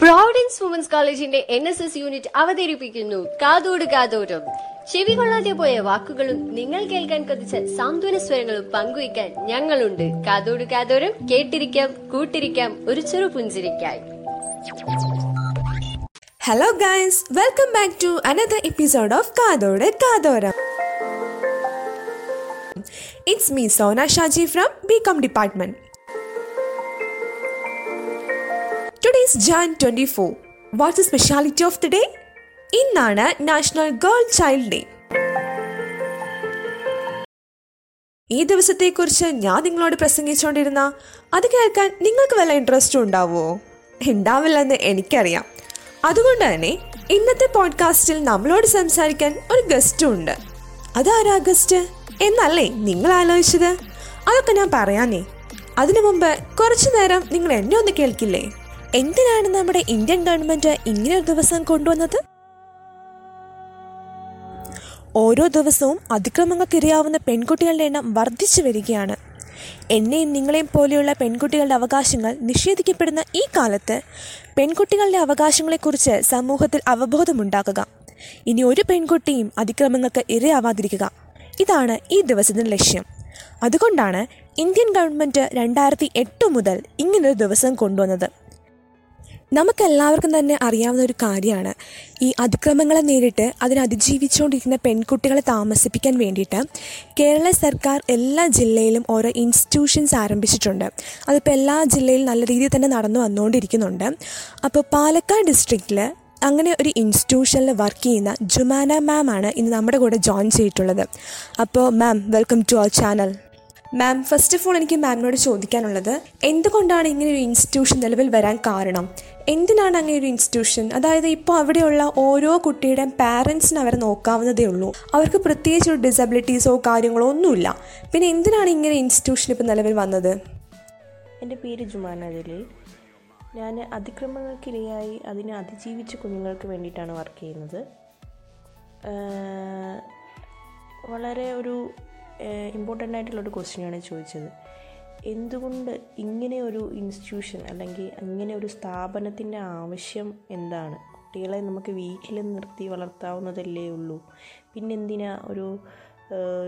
Providence women's കോളേജിന്റെ N S S unit അവതരിപ്പിക്കുന്നു. കാതോട് കാതോരം. ചെവി കൊള്ളാതെ പോയ വാക്കുകളും നിങ്ങൾ കേൾക്കാൻ കൊതിച്ച സാന്ത്വന സ്വരങ്ങളും പങ്കുവയ്ക്കാൻ ഞങ്ങളുണ്ട്. കാതോട് കാതോരം കേട്ടിരിക്കാം കൂട്ടിരിക്കാം ഒരു ചെറു പുഞ്ചിരിക്കായി. Hello guys welcome back to another episode of കാതോട് കാതോരം. It's me Sona Shaji from B com department. Today is Jan 24. What's the speciality of the day? ഇന്നാണ് നാഷണൽ ഗേൾ ചൈൽഡ് ഡേ ഈ ദിവസത്തെക്കുറിച്ച് ഞാൻ നിങ്ങളോട് പ്രസംഗിച്ചുകൊണ്ടിരുന്ന അത് കേൾക്കാൻ നിങ്ങൾക്ക് വല്ല ഇൻട്രസ്റ്റും ഉണ്ടാവുമോ ഉണ്ടാവില്ലെന്ന് എനിക്കറിയാം. അതുകൊണ്ട് തന്നെ ഇന്നത്തെ പോഡ്കാസ്റ്റിൽ നമ്മളോട് സംസാരിക്കാൻ ഒരു ഗസ്റ്റും ഉണ്ട്. അതാരാ ഗസ്റ്റ് എന്നല്ലേ നിങ്ങൾ ആലോചിച്ചത്? അതൊക്കെ ഞാൻ പറയാനേ. അതിനു മുമ്പ് കുറച്ചു നേരം നിങ്ങൾ എന്നെ ഒന്ന് കേൾക്കില്ലേ? എന്തിനാണ് നമ്മുടെ ഇന്ത്യൻ ഗവൺമെന്റ് ഇങ്ങനെ ഒരു ദിവസം കൊണ്ടുവന്നത്? ഓരോ ദിവസവും അതിക്രമങ്ങൾക്കിരയാവുന്ന പെൺകുട്ടികളുടെ എണ്ണം വർദ്ധിച്ചു വരികയാണ്. എന്നെയും നിങ്ങളെയും പോലെയുള്ള പെൺകുട്ടികളുടെ അവകാശങ്ങൾ നിഷേധിക്കപ്പെടുന്ന ഈ കാലത്ത് പെൺകുട്ടികളുടെ അവകാശങ്ങളെക്കുറിച്ച് സമൂഹത്തിൽ അവബോധമുണ്ടാക്കുക. ഇനി ഒരു പെൺകുട്ടിയും അതിക്രമങ്ങൾക്ക് ഇരയാവാതിരിക്കുക. ഇതാണ് ഈ ദിവസത്തിന്റെ ലക്ഷ്യം. അതുകൊണ്ടാണ് ഇന്ത്യൻ ഗവൺമെന്റ് രണ്ടായിരത്തി എട്ട് മുതൽ ഇങ്ങനൊരു ദിവസം കൊണ്ടുവന്നത്. നമുക്കെല്ലാവർക്കും തന്നെ അറിയാവുന്ന ഒരു കാര്യമാണ്. ഈ അതിക്രമങ്ങളെ നേരിട്ട് അതിനെ അതിജീവിച്ചുകൊണ്ടിരിക്കുന്ന പെൺകുട്ടികളെ താമസിപ്പിക്കാൻ വേണ്ടിയിട്ട് കേരള സർക്കാർ എല്ലാ ജില്ലയിലും ഓരോ ഇൻസ്റ്റിറ്റ്യൂഷൻസ് ആരംഭിച്ചിട്ടുണ്ട്. അതിപ്പോൾ എല്ലാ ജില്ലയിലും നല്ല രീതിയിൽ തന്നെ നടന്നു വന്നുകൊണ്ടിരിക്കുന്നുണ്ട്. അപ്പോൾ പാലക്കാട് ഡിസ്ട്രിക്റ്റിൽ അങ്ങനെ ഒരു ഇൻസ്റ്റിറ്റ്യൂഷനിൽ വർക്ക് ചെയ്യുന്ന ജുമാന മാം ആണ് ഇന്ന് നമ്മുടെ കൂടെ ജോയിൻ ചെയ്തിട്ടുള്ളത്. അപ്പോൾ ma'am welcome to our channel ma'am first of all എനിക്ക് മാമിനോട് ചോദിക്കാനുള്ളത് എന്തുകൊണ്ടാണ് ഇങ്ങനെ ഒരു ഇൻസ്റ്റിറ്റ്യൂഷൻ നിലവിൽ വരാൻ കാരണം? എന്തിനാണ് അങ്ങനെ ഒരു ഇൻസ്റ്റിറ്റ്യൂഷൻ അതായത് ഇപ്പോൾ അവിടെയുള്ള ഓരോ കുട്ടിയുടെയും പാരൻസിന് അവരെ നോക്കാവുന്നതേ ഉള്ളൂ. അവർക്ക് പ്രത്യേകിച്ച് ഒരു ഡിസബിലിറ്റീസോ കാര്യങ്ങളോ ഒന്നുമില്ല. പിന്നെ എന്തിനാണ് ഇങ്ങനെ ഇൻസ്റ്റിറ്റ്യൂഷൻ ഇപ്പോൾ നിലവിൽ വന്നത്? എന്റെ പേര് ജുമാന ഞാൻ അതിക്രമങ്ങൾക്കിരയായി അതിനെ അതിജീവിച്ച കുഞ്ഞുങ്ങൾക്ക് വേണ്ടിയിട്ടാണ് വർക്ക് ചെയ്യുന്നത്. വളരെ ഒരു ഇമ്പോർട്ടന്റ് ആയിട്ടുള്ളൊരു ക്വസ്റ്റ്യനാണ് ചോദിച്ചത്. എന്തുകൊണ്ട് ഇങ്ങനെ ഒരു ഇൻസ്റ്റിറ്റ്യൂഷൻ അല്ലെങ്കിൽ ഇങ്ങനെ ഒരു സ്ഥാപനത്തിന്റെ ആവശ്യം എന്താണ്? കുട്ടികളെ നമുക്ക് വീട്ടിൽ നിർത്തി വളർത്താവുന്നതല്ലേ ഉള്ളൂ. പിന്നെന്തിനാ ഒരു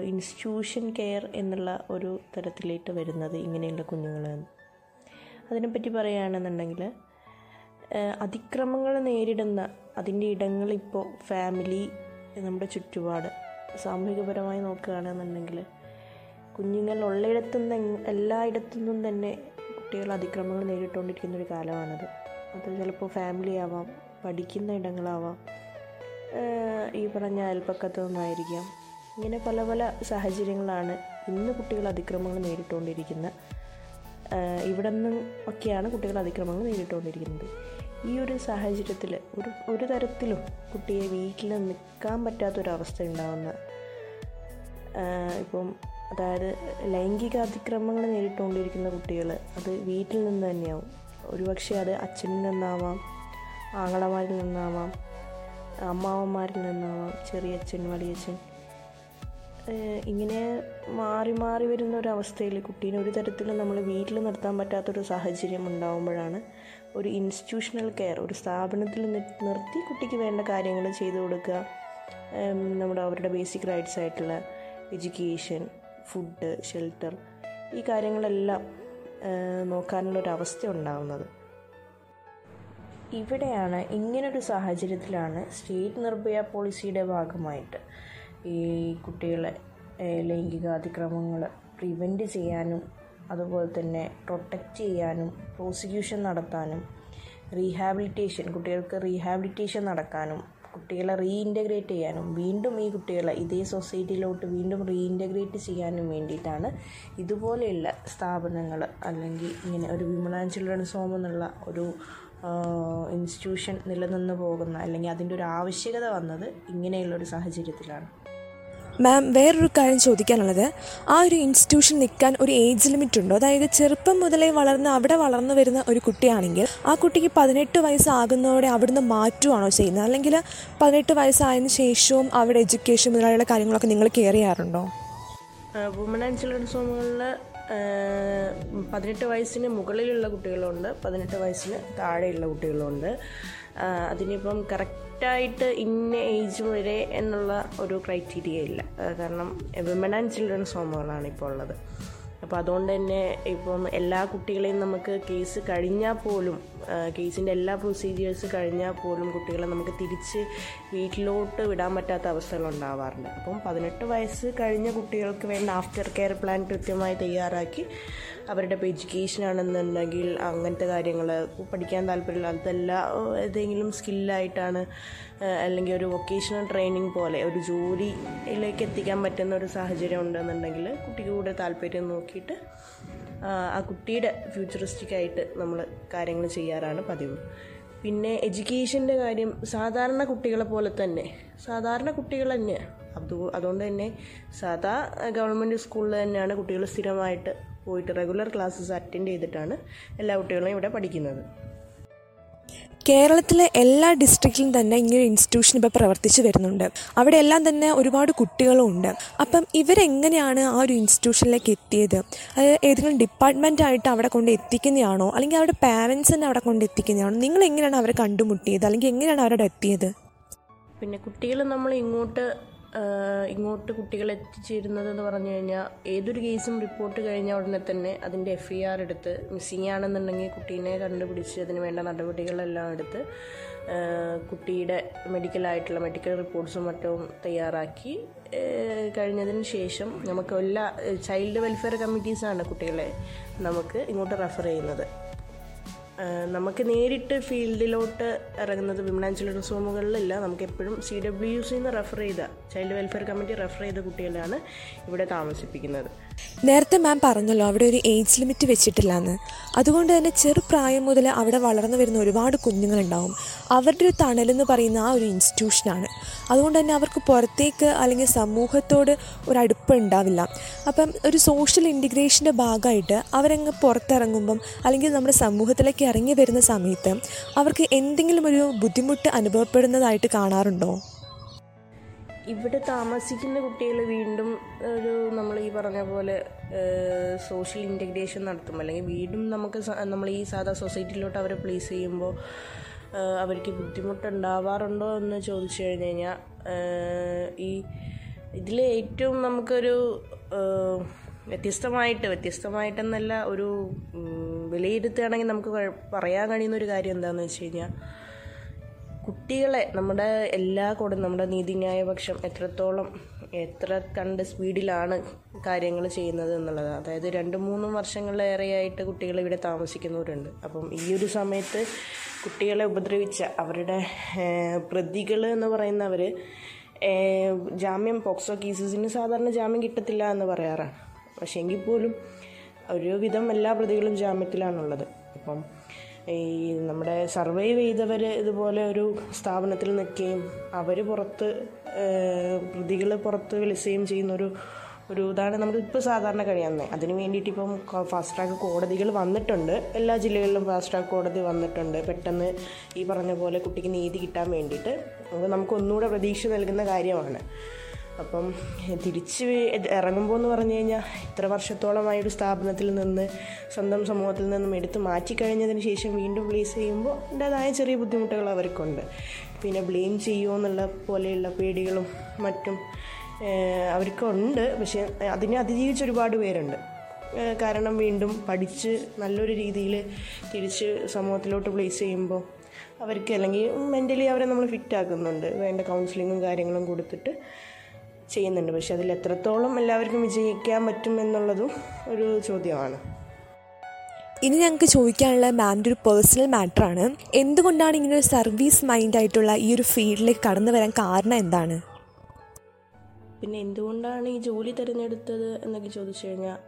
ഇൻസ്റ്റിറ്റ്യൂഷൻ കെയർ എന്നുള്ള ഒരു തരത്തിലേക്ക് വരുന്നത് ഇങ്ങനെയുള്ള കുഞ്ഞുങ്ങളെന്ന് അതിനെപ്പറ്റി പറയുകയാണെന്നുണ്ടെങ്കിൽ അതിക്രമങ്ങൾ നേരിടുന്ന അതിന്റെ ഇടങ്ങളിപ്പോൾ ഫാമിലി നമ്മുടെ ചുറ്റുപാട് സാമൂഹികപരമായി നോക്കുകയാണെന്നുണ്ടെങ്കിൽ കുഞ്ഞുങ്ങൾ ഉള്ളിടത്തുനിന്ന് എല്ലായിടത്തുനിന്നും തന്നെ കുട്ടികൾ അതിക്രമങ്ങൾ നേരിട്ടുകൊണ്ടിരിക്കുന്ന ഒരു കാലമാണത്. അത് ചിലപ്പോൾ ഫാമിലി ആവാം പഠിക്കുന്ന ഇടങ്ങളാവാം ഈ പറഞ്ഞ അയൽപ്പക്കത്തു നിന്നായിരിക്കാം ഇങ്ങനെ പല പല സാഹചര്യങ്ങളാണ് ഇന്ന് കുട്ടികൾ അതിക്രമങ്ങൾ നേരിട്ടുകൊണ്ടിരിക്കുന്ന ഇവിടെ നിന്നും ഒക്കെയാണ് കുട്ടികൾ അതിക്രമങ്ങൾ നേരിട്ടുകൊണ്ടിരിക്കുന്നത്. ഈ ഒരു സാഹചര്യത്തിൽ ഒരു ഒരു തരത്തിലും കുട്ടിയെ വീട്ടിൽ നിൽക്കാൻ പറ്റാത്തൊരവസ്ഥ ഉണ്ടാവുന്ന ഇപ്പം അതായത് ലൈംഗിക അതിക്രമങ്ങൾ നേരിട്ടുകൊണ്ടിരിക്കുന്ന കുട്ടികൾ അത് വീട്ടിൽ നിന്ന് തന്നെയാവും. ഒരുപക്ഷെ അത് അച്ഛനിൽ നിന്നാവാം ആങ്ങളമാരിൽ നിന്നാവാം അമ്മാവന്മാരിൽ നിന്നാവാം ചെറിയച്ഛൻ വലിയച്ഛൻ ഇങ്ങനെ മാറി മാറി വരുന്ന ഒരു അവസ്ഥയിൽ കുട്ടീനെ ഒരു തരത്തിലും നമ്മൾ വീട്ടിൽ നിർത്താൻ പറ്റാത്തൊരു സാഹചര്യം ഉണ്ടാകുമ്പോഴാണ് ഒരു ഇൻസ്റ്റിറ്റ്യൂഷണൽ കെയർ ഒരു സ്ഥാപനത്തിൽ നിർത്തി കുട്ടിക്ക് വേണ്ട കാര്യങ്ങൾ ചെയ്തു കൊടുക്കുക. നമ്മുടെ അവരുടെ ബേസിക് റൈറ്റ്സ് ആയിട്ടുള്ള എഡ്യൂക്കേഷൻ ഫുഡ് ഷെൽട്ടർ ഈ കാര്യങ്ങളെല്ലാം നോക്കാനുള്ളൊരവസ്ഥ ഉണ്ടാകുന്നത് ഇവിടെയാണ് ഇങ്ങനൊരു സാഹചര്യത്തിലാണ് സ്റ്റേറ്റ് നിർഭയ പോളിസിയുടെ ഭാഗമായിട്ട് ഈ കുട്ടികളെ ലൈംഗിക അതിക്രമങ്ങൾ പ്രിവെന്റ് ചെയ്യാനും അതുപോലെ തന്നെ പ്രൊട്ടക്റ്റ് ചെയ്യാനും പ്രോസിക്യൂഷൻ നടത്താനും റീഹാബിലിറ്റേഷൻ കുട്ടികൾക്ക് റീഹാബിലിറ്റേഷൻ നടക്കാനും കുട്ടികളെ റീഇന്റഗ്രേറ്റ് ചെയ്യാനും വീണ്ടും ഈ കുട്ടികളെ ഇതേ സൊസൈറ്റിയിലോട്ട് വീണ്ടും റീഇന്റഗ്രേറ്റ് ചെയ്യാനും വേണ്ടിയിട്ടാണ് ഇതുപോലെയുള്ള സ്ഥാപനങ്ങൾ അല്ലെങ്കിൽ ഇങ്ങനെ ഒരു വിമൺ ആൻഡ് ചിൽഡ്രൻസ് ഹോം എന്നുള്ള ഒരു ഇൻസ്റ്റിറ്റ്യൂഷൻ നിലനിന്ന് പോകുന്ന അല്ലെങ്കിൽ അതിന്റെ ഒരു ആവശ്യകത വന്നത് ഇങ്ങനെയുള്ളൊരു സാഹചര്യത്തിലാണ്. മാം വേറൊരു കാര്യം ചോദിക്കാനുള്ളത്. ആ ഒരു ഇൻസ്റ്റിറ്റ്യൂഷൻ നിൽക്കാൻ ഒരു ഏജ് ലിമിറ്റ് ഉണ്ടോ? അതായത് ചെറുപ്പം മുതലേ വളർന്ന് അവിടെ വളർന്നു വരുന്ന ഒരു കുട്ടിയാണെങ്കിൽ ആ കുട്ടിക്ക് പതിനെട്ട് വയസ്സാകുന്നതോടെ അവിടുന്ന് മാറ്റുവാണോ ചെയ്യുന്നത്? അല്ലെങ്കിൽ പതിനെട്ട് വയസ്സായതിനു ശേഷവും അവിടെ എഡ്യൂക്കേഷൻ മുതലായുള്ള കാര്യങ്ങളൊക്കെ നിങ്ങൾ കെയർ ചെയ്യാറുണ്ടോ? വുമൺ ആൻഡ് ചിൽഡ്രൻസ് ഹോമുകളിൽ പതിനെട്ട് വയസ്സിന് മുകളിലുള്ള കുട്ടികളുണ്ട് പതിനെട്ട് വയസ്സിന് താഴെയുള്ള കുട്ടികളുണ്ട്. അതിനിപ്പം കറക്റ്റായിട്ട് ഇന്ന ഏജ് വരെ എന്നുള്ള ഒരു ക്രൈറ്റീരിയ ഇല്ല. കാരണം വിമൻ ആൻഡ് ചിൽഡ്രൻസ് ഹോമുകളാണ് ഇപ്പോൾ ഉള്ളത്. അപ്പോൾ അതുകൊണ്ട് തന്നെ ഇപ്പം എല്ലാ കുട്ടികളെയും നമുക്ക് കേസ് കഴിഞ്ഞാൽ പോലും കേസിന്റെ എല്ലാ പ്രൊസീജിയേഴ്സ് കഴിഞ്ഞാൽ പോലും കുട്ടികളെ നമുക്ക് തിരിച്ച് വീട്ടിലോട്ട് വിടാൻ പറ്റാത്ത അവസ്ഥകൾ ഉണ്ടാവാറുണ്ട്. അപ്പം പതിനെട്ട് വയസ്സ് കഴിഞ്ഞ കുട്ടികൾക്ക് വേണ്ട ആഫ്റ്റർ കെയർ പ്ലാൻ കൃത്യമായി തയ്യാറാക്കി അവരുടെ ഇപ്പോൾ എഡ്യൂക്കേഷൻ ആണെന്നുണ്ടെങ്കിൽ അങ്ങനത്തെ കാര്യങ്ങൾ പഠിക്കാൻ താല്പര്യമില്ല അതല്ല ഏതെങ്കിലും സ്കില്ലായിട്ടാണ് അല്ലെങ്കിൽ ഒരു വൊക്കേഷണൽ ട്രെയിനിങ് പോലെ ഒരു ജോലിയിലേക്ക് എത്തിക്കാൻ പറ്റുന്ന ഒരു സാഹചര്യം ഉണ്ടെന്നുണ്ടെങ്കിൽ കുട്ടിക്ക് കൂടെ താല്പര്യം നോക്കിയിട്ട് ആ, കുട്ടിയുടെ ഫ്യൂച്ചറിസ്റ്റിക് ആയിട്ട് നമ്മൾ കാര്യങ്ങൾ ചെയ്യാറാണ് പതിവ്. പിന്നെ എഡ്യൂക്കേഷന്റെ കാര്യം സാധാരണ കുട്ടികളെ പോലെ തന്നെ സാധാരണ കുട്ടികൾ തന്നെ അത് അതുകൊണ്ട് തന്നെ സാധാ ഗവൺമെന്റ് സ്കൂളിൽ തന്നെയാണ് കുട്ടികൾ സ്ഥിരമായിട്ട് പോയിട്ട് റെഗുലർ ക്ലാസ്സസ് അറ്റൻഡ് ചെയ്തിട്ടാണ് എല്ലാ കുട്ടികളും ഇവിടെ പഠിക്കുന്നത്. കേരളത്തിലെ എല്ലാ ഡിസ്ട്രിക്റ്റിലും തന്നെ ഇങ്ങനെ ഇൻസ്റ്റിറ്റ്യൂഷൻ ഇപ്പോൾ പ്രവർത്തിച്ചു വരുന്നുണ്ട്. അവിടെ എല്ലാം തന്നെ ഒരുപാട് കുട്ടികളും ഉണ്ട്. അപ്പം ഇവരെങ്ങനെയാണ് ആ ഒരു ഇൻസ്റ്റിറ്റ്യൂഷനിലേക്ക് എത്തിയത്? അത് ഏതെങ്കിലും ഡിപ്പാർട്ട്മെന്റ് ആയിട്ട് അവിടെ കൊണ്ട് എത്തിക്കുന്നതാണോ? അല്ലെങ്കിൽ അവരുടെ പാരൻസ് തന്നെ അവിടെ കൊണ്ട് എത്തിക്കുന്നതാണോ? നിങ്ങൾ എങ്ങനെയാണ് അവരെ കണ്ടുമുട്ടിയത്? അല്ലെങ്കിൽ എങ്ങനെയാണ് അവരോട് എത്തിയത്? പിന്നെ കുട്ടികൾ നമ്മൾ ഇങ്ങോട്ട് ഇങ്ങോട്ട് കുട്ടികൾ എത്തിച്ചേരുന്നത് എന്ന് പറഞ്ഞു കഴിഞ്ഞാൽ ഏതൊരു കേസും റിപ്പോർട്ട് കഴിഞ്ഞ ഉടനെ തന്നെ അതിന്റെ എഫ് ഐ ആർ എടുത്ത് മിസ്സിങ് ആണെന്നുണ്ടെങ്കിൽ കുട്ടീനെ കണ്ടുപിടിച്ച് അതിന് വേണ്ട നടപടികളെല്ലാം എടുത്ത് കുട്ടിയുടെ മെഡിക്കലായിട്ടുള്ള മെഡിക്കൽ റിപ്പോർട്ട്സും മറ്റും തയ്യാറാക്കി കഴിഞ്ഞതിന് ശേഷം നമുക്ക് എല്ലാ ചൈൽഡ് വെൽഫെയർ കമ്മിറ്റീസാണ് കുട്ടികളെ നമുക്ക് ഇങ്ങോട്ട് റെഫർ ചെയ്യുന്നത്. നമുക്ക് നേരിട്ട് ഫീൽഡിലോട്ട് ഇറങ്ങുന്നത് വിമൻ ആൻഡ് നമുക്ക് എപ്പോഴും സി ഡബ്ല്യു സിന്ന് റെഫർ ചെയ്ത ചൈൽഡ് വെൽഫെയർ കമ്മിറ്റി റെഫർ ചെയ്ത കുട്ടികളാണ് ഇവിടെ താമസിപ്പിക്കുന്നത്. നേരത്തെ മാം പറഞ്ഞല്ലോ അവിടെ ഒരു ഏജ് ലിമിറ്റ് വെച്ചിട്ടില്ല എന്ന് അതുകൊണ്ട് തന്നെ ചെറുപ്രായം മുതൽ അവിടെ വളർന്നു വരുന്ന ഒരുപാട് കുഞ്ഞുങ്ങളുണ്ടാവും. അവരുടെ ഒരു തണലെന്ന് പറയുന്ന ആ ഒരു ഇൻസ്റ്റിറ്റ്യൂഷനാണ് അതുകൊണ്ട് തന്നെ അവർക്ക് പുറത്തേക്ക് അല്ലെങ്കിൽ സമൂഹത്തോട് ഒരു അടുപ്പം ഉണ്ടാവില്ല. അപ്പം ഒരു സോഷ്യൽ ഇന്റിഗ്രേഷന്റെ ഭാഗമായിട്ട് അവരങ്ങ് പുറത്തിറങ്ങുമ്പം അല്ലെങ്കിൽ നമ്മുടെ സമൂഹത്തിലേക്ക് ഇറങ്ങി വരുന്ന സമയത്ത് അവർക്ക് എന്തെങ്കിലും ഒരു ബുദ്ധിമുട്ട് അനുഭവപ്പെടുന്നതായിട്ട് കാണാറുണ്ടോ? ഇവിടെ താമസിക്കുന്ന കുട്ടികൾ വീണ്ടും ഒരു നമ്മൾ ഈ പറഞ്ഞ പോലെ സോഷ്യൽ ഇന്റഗ്രേഷൻ നടത്തും. അല്ലെങ്കിൽ വീണ്ടും നമുക്ക് നമ്മൾ ഈ സാധാ സൊസൈറ്റിയിലോട്ട് അവരെ പ്ലേസ് ചെയ്യുമ്പോൾ അവർക്ക് ബുദ്ധിമുട്ടുണ്ടാവാറുണ്ടോ എന്ന് ചോദിച്ചു കഴിഞ്ഞ് കഴിഞ്ഞാൽ ഈ ഇതിൽ ഏറ്റവും നമുക്കൊരു വ്യത്യസ്തമായിട്ട് വ്യത്യസ്തമായിട്ടെന്നല്ല ഒരു വിലയിരുത്തുകയാണെങ്കിൽ നമുക്ക് പറയാൻ കഴിയുന്ന ഒരു കാര്യം എന്താണെന്ന് വെച്ച് കഴിഞ്ഞാൽ കുട്ടികളെ നമ്മുടെ എല്ലാ കോടും നമ്മുടെ നീതിന്യായ പക്ഷം എത്രത്തോളം എത്ര കണ്ട് സ്പീഡിലാണ് കാര്യങ്ങൾ ചെയ്യുന്നത് എന്നുള്ളത്. അതായത് രണ്ട് മൂന്നും വർഷങ്ങളിലേറെയായിട്ട് കുട്ടികൾ ഇവിടെ താമസിക്കുന്നവരുണ്ട്. അപ്പം ഈ ഒരു സമയത്ത് കുട്ടികളെ ഉപദ്രവിച്ച അവരുടെ പ്രതികൾ എന്ന് പറയുന്നവർ ജാമ്യം പോക്സോ കേസസിന് സാധാരണ ജാമ്യം കിട്ടത്തില്ല എന്ന് പറയാറാണ്. പക്ഷേ എങ്കിൽ പോലും ഒരുവിധം എല്ലാ പ്രതികളും ജാമ്യത്തിലാണുള്ളത്. അപ്പം ഈ നമ്മുടെ സർവൈവ് ചെയ്തവർ ഇതുപോലെ ഒരു സ്ഥാപനത്തിൽ നിൽക്കുകയും അവർ പുറത്ത് പ്രതികൾ പുറത്ത് വിളിക്കുകയും ചെയ്യുന്ന ഒരു ഇതാണ് നമുക്കിപ്പോൾ സാധാരണ കഴിയുന്നത് അതിന് വേണ്ടിയിട്ട് ഇപ്പം ഫാസ്റ്റ് ട്രാക്ക് കോടതികൾ വന്നിട്ടുണ്ട്. എല്ലാ ജില്ലകളിലും ഫാസ്റ്റ് ട്രാക്ക് കോടതി വന്നിട്ടുണ്ട്. പെട്ടെന്ന് ഈ പറഞ്ഞ പോലെ കുട്ടിക്ക് നീതി കിട്ടാൻ വേണ്ടിയിട്ട്. അത് നമുക്കൊന്നുകൂടെ പ്രതീക്ഷ നൽകുന്ന കാര്യമാണ്. അപ്പം തിരിച്ച് ഇറങ്ങുമ്പോൾ എന്ന് പറഞ്ഞു കഴിഞ്ഞാൽ ഇത്ര വർഷത്തോളമായ ഒരു സ്ഥാപനത്തിൽ നിന്ന് സ്വന്തം സമൂഹത്തിൽ നിന്നും എടുത്ത് മാറ്റിക്കഴിഞ്ഞതിന് ശേഷം വീണ്ടും പ്ലേസ് ചെയ്യുമ്പോൾ അതിന്റെതായ ചെറിയ ബുദ്ധിമുട്ടുകൾ അവർക്കുണ്ട്. പിന്നെ ബ്ലെയിം ചെയ്യുമോ എന്നുള്ള പോലെയുള്ള പേടികളും മറ്റും അവർക്കുണ്ട്. പക്ഷേ അതിനെ അതിജീവിച്ച് ഒരുപാട് പേരുണ്ട്. കാരണം വീണ്ടും പഠിച്ച് നല്ലൊരു രീതിയിൽ തിരിച്ച് സമൂഹത്തിലോട്ട് പ്ലേസ് ചെയ്യുമ്പോൾ അവർക്ക് അല്ലെങ്കിൽ മെന്റലി അവരെ നമ്മൾ ഫിറ്റ് ആക്കുന്നുണ്ട്. വേണ്ട കൗൺസിലിങ്ങും കാര്യങ്ങളും കൊടുത്തിട്ട് ചെയ്യുന്നുണ്ട്. പക്ഷെ അതിൽ എത്രത്തോളം എല്ലാവർക്കും വിജയിക്കാൻ പറ്റും എന്നുള്ളതും ഒരു ചോദ്യമാണ്. ഇനി ഞങ്ങൾക്ക് ചോദിക്കാനുള്ള മാമിന്റെ ഒരു പേഴ്സണൽ മാറ്ററാണ് എന്തുകൊണ്ടാണ് ഇങ്ങനെ ഒരു സർവീസ് മൈൻഡ് ആയിട്ടുള്ള ഈ ഒരു ഫീൽഡിലേക്ക് കടന്നു വരാൻ കാരണം എന്താണ്? പിന്നെ എന്തുകൊണ്ടാണ് ഈ ജോലി തിരഞ്ഞെടുത്തത് എന്നൊക്കെ ചോദിച്ചു കഴിഞ്ഞാൽ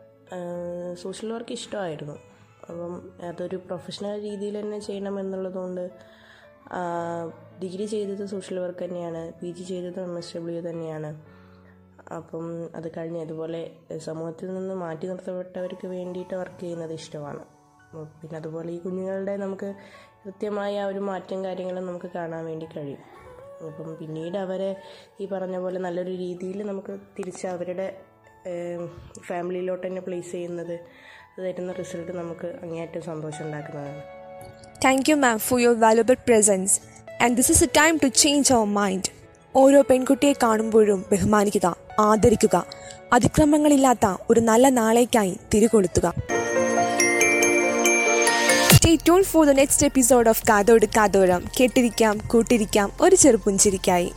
സോഷ്യൽ വർക്ക് ഇഷ്ടമായിരുന്നു. അപ്പം അതൊരു പ്രൊഫഷണൽ രീതിയിൽ തന്നെ ചെയ്യണം എന്നുള്ളതുകൊണ്ട് ഡിഗ്രി ചെയ്തത് സോഷ്യൽ വർക്ക് തന്നെയാണ് പി ജി ചെയ്തത് എം എസ് ഡബ്ല്യു തന്നെയാണ്. അപ്പം അത് കഴിഞ്ഞ് ഇതുപോലെ സമൂഹത്തിൽ നിന്ന് മാറ്റി നിർത്തപ്പെട്ടവർക്ക് വേണ്ടിയിട്ട് വർക്ക് ചെയ്യുന്നത് ഇഷ്ടമാണ്. പിന്നെ അതുപോലെ ഈ കുഞ്ഞുങ്ങളുടെ നമുക്ക് കൃത്യമായ ആ ഒരു മാറ്റം കാര്യങ്ങളും നമുക്ക് കാണാൻ വേണ്ടി കഴിയും. അപ്പം പിന്നീട് അവരെ ഈ പറഞ്ഞ പോലെ നല്ലൊരു രീതിയിൽ നമുക്ക് തിരിച്ച് അവരുടെ ഫാമിലിയിലോട്ട് തന്നെ പ്ലേസ് ചെയ്യുന്നത് തരുന്ന റിസൾട്ട് നമുക്ക് അങ്ങേയറ്റം സന്തോഷം ഉണ്ടാക്കുന്നതാണ് thank you ma'am for your valuable presence and this is a time to change our mind ഓരോ പെൺകുട്ടിയെ കാണുമ്പോഴും ബഹുമാനിക്കുക. ആദരിക്കുക. അതിക്രമങ്ങളില്ലാത്ത ഒരു നല്ല നാളേക്കായി തിരികൊളുത്തുക. Tune for the next episode of കാതോട് കാതോരം. കേട്ടിരിക്കാം കൂട്ടിരിക്കാം. ഒരു ചെറുപുഞ്ചിരിക്കായി.